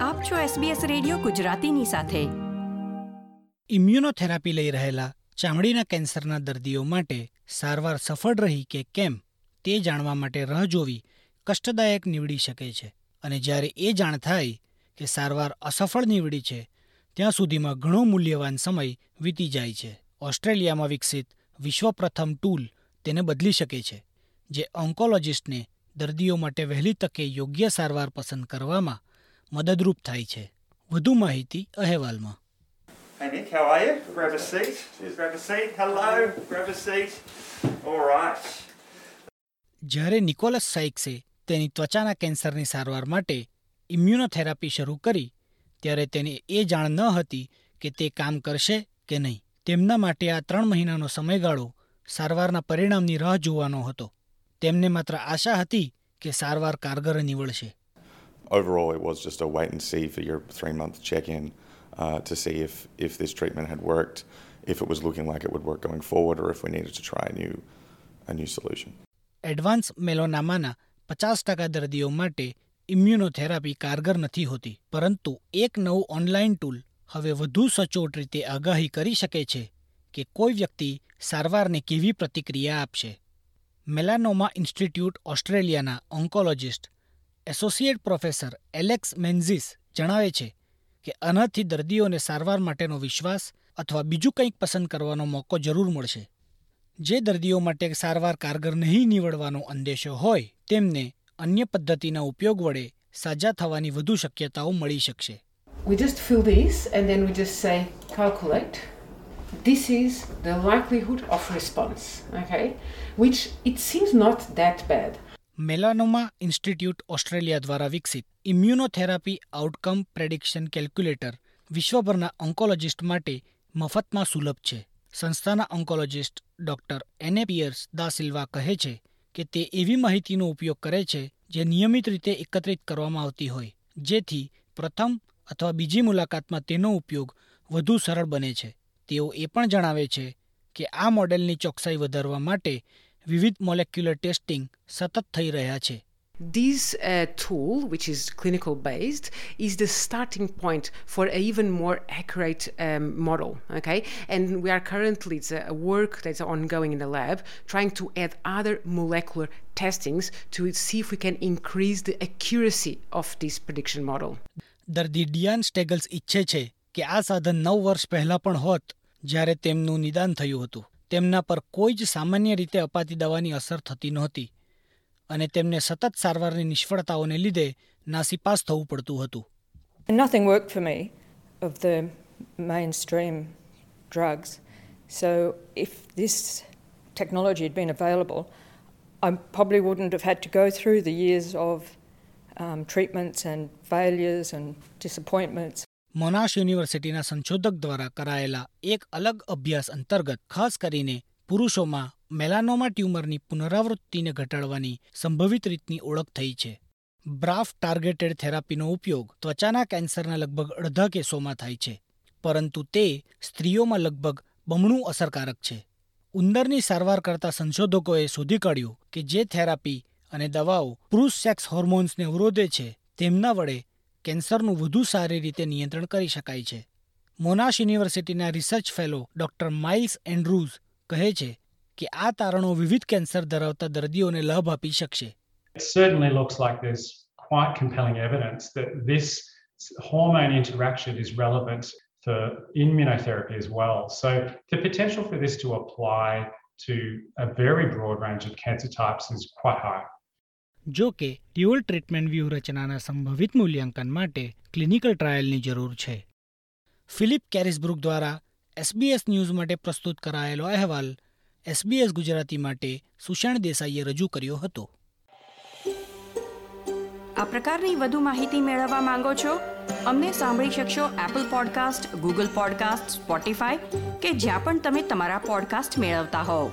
આપ છો SBS radio ગુજરાતીની સાથે. ઇમ્યુનોથેરાપી લઈ રહેલા ચામડીના કેન્સરના દર્દીઓ માટે સારવાર સફળ રહી કે કેમ તે જાણવા માટે રાહ જોવી કષ્ટદાયક નીવડી શકે છે. અને જ્યારે એ જાણ થાય કે સારવાર અસફળ નીવડી છે, ત્યાં સુધીમાં ઘણો મૂલ્યવાન સમય વીતી જાય છે. ઓસ્ટ્રેલિયામાં વિકસિત વિશ્વ પ્રથમ ટૂલ તેને બદલી શકે છે, જે ઓન્કોલોજિસ્ટને દર્દીઓ માટે વહેલી તકે યોગ્ય સારવાર પસંદ કરવામાં મદદરૂપ થાય છે વધુ માહિતી અહેવાલમાં Hey Nick, how are you? Grab a seat. Grab a seat. Hello. Grab a seat. All right. જ્યારે નિકોલસ સાઇક્સે તેની ત્વચાના કેન્સરની સારવાર માટે ઇમ્યુનોથેરાપી શરૂ કરી ત્યારે તેને એ જાણ ન હતી કે તે કામ કરશે કે નહીં તેમના માટે આ ત્રણ મહિનાનો સમયગાળો સારવારના પરિણામની રાહ જોવાનો હતો તેમને માત્ર આશા હતી કે સારવાર કારગર નીવડશે overall, it was just a wait and see for your three month check in uh, to see if, if this treatment had worked, if it was looking like it would work going forward, or if we needed to try a new, a new solution. Advance મેલોનામાના પચાસ ટકા દર્દીઓ માટે immunotherapy કારગર નથી હોતી પરંતુ એક નવું ઓનલાઈન ટૂલ હવે વધુ સચોટ રીતે આગાહી કરી શકે છે કે કોઈ વ્યક્તિ સારવારને કેવી પ્રતિક્રિયા આપશે મેલાનોમા ઇન્સ્ટિટ્યૂટ ઓસ્ટ્રેલિયાના oncologist associate professor Alex Menzies જણાવે છે કે આનાથી દર્દીઓને સારવાર માટેનો વિશ્વાસ અથવા બીજું કંઈક પસંદ કરવાનો મોકો જરૂર મળશે જે દર્દીઓ માટે સારવાર કારગર નહીં નીવડવાનો અંદેશો હોય તેમને અન્ય પદ્ધતિના ઉપયોગ વડે સાજા થવાની વધુ શક્યતાઓ મળી શકશે We just fill this and then we just say calculate. This is the likelihood of response, okay? Which it seems not that bad. Melanoma institute Australia દ્વારા વિકસિત ઇમ્યુનોથેરાપી આઉટકમ પ્રેડિક્શન કેલ્ક્યુલેટર વિશ્વભરના ઓન્કોલોજિસ્ટ માટે મફતમાં સુલભ છે. સંસ્થાના oncologist doctor Ines Pires da Silva કહે છે કે તે એવી માહિતીનો ઉપયોગ કરે છે જે નિયમિત રીતે એકત્રિત કરવામાં આવતી હોય, જેથી પ્રથમ અથવા બીજી મુલાકાતમાં તેનો ઉપયોગ વધુ સરળ બને છે. તેઓ એ પણ જણાવે છે કે આ મોડેલની ચોકસાઈ વધારવા માટે વિવિધ મોલેક્યુલર ટેસ્ટિંગ સતત થઈ રહ્યા છે This uh, tool, which is clinical based, is the starting point for an even more accurate um, model. Okay, and we are currently it's a work that's ongoing in the lab, trying to add other molecular testings to see if we can increase the accuracy of this prediction model. દર્દી ડિયાન સ્ટેગલ્સ ઈચ્છે છે કે આ સાધન નવ વર્ષ પહેલા પણ હોત જ્યારે તેમનું નિદાન થયું હતું તેમના પર કોઈ જ સામાન્ય રીતે અપાતી દવાની અસર થતી નહોતી અને તેમને સતત સારવારની નિષ્ફળતાઓને લીધે નાસીપાસ થવું પડતું હતું worked for me of the mainstream drugs. So if this technology had been available, I probably wouldn't have had to go through the years of um, treatments and failures and disappointments. Monash યુનિવર્સિટીના સંશોધક દ્વારા કરાયેલા એક અલગ અભ્યાસ અંતર્ગત ખાસ કરીને પુરુષોમાં મેલાનોમા ટ્યુમરની પુનરાવૃત્તિને ઘટાડવાની સંભવિત રીતની ઓળખ થઈ છે. બ્રાફ ટાર્ગેટેડ થેરાપીનો ઉપયોગ ત્વચાના કેન્સરના લગભગ અડધા કેસોમાં થાય છે, પરંતુ તે સ્ત્રીઓમાં લગભગ બમણું અસરકારક છે. ઉંદરની સારવાર કરતા સંશોધકોએ શોધી કાઢ્યું કે જે થેરાપી અને દવાઓ પુરુષ સેક્સ હોર્મોન્સને અવરોધે છે, તેમના વડે કેન્સરનું વધુ સારી રીતે નિયંત્રણ કરી શકાય છે મોનાશ યુનિવર્સિટીના research fellow doctor Miles Andrews કહે છે કે આ તારણો વિવિધ કેન્સર ધરાવતા દર્દીઓને લાભ આપી શકશે It certainly looks like there's quite compelling evidence that this hormone interaction is relevant for immunotherapy as well. So the potential for this to apply to a very broad range of cancer types is quite high. જો કે, dual treatment વ્યૂહરચનાના સંભવિત મૂલ્યાંકન માટે clinical ટ્રાયલની જરૂર છે. Philip કેરિસબ્રુક દ્વારા SBS news માટે પ્રસ્તુત કરાયેલો અહેવાલ એસબીએસ ગુજરાતી માટે સુષાણ દેસાઈએ રજૂ કર્યો હતો. આ પ્રકારની વધુ માહિતી મેળવવા માંગો છો? અમને સાંભળી શકશો Apple podcast Google podcast Spotify કે જ્યાં પણ તમે તમારા પોડકાસ્ટ મેળવતા હોવ.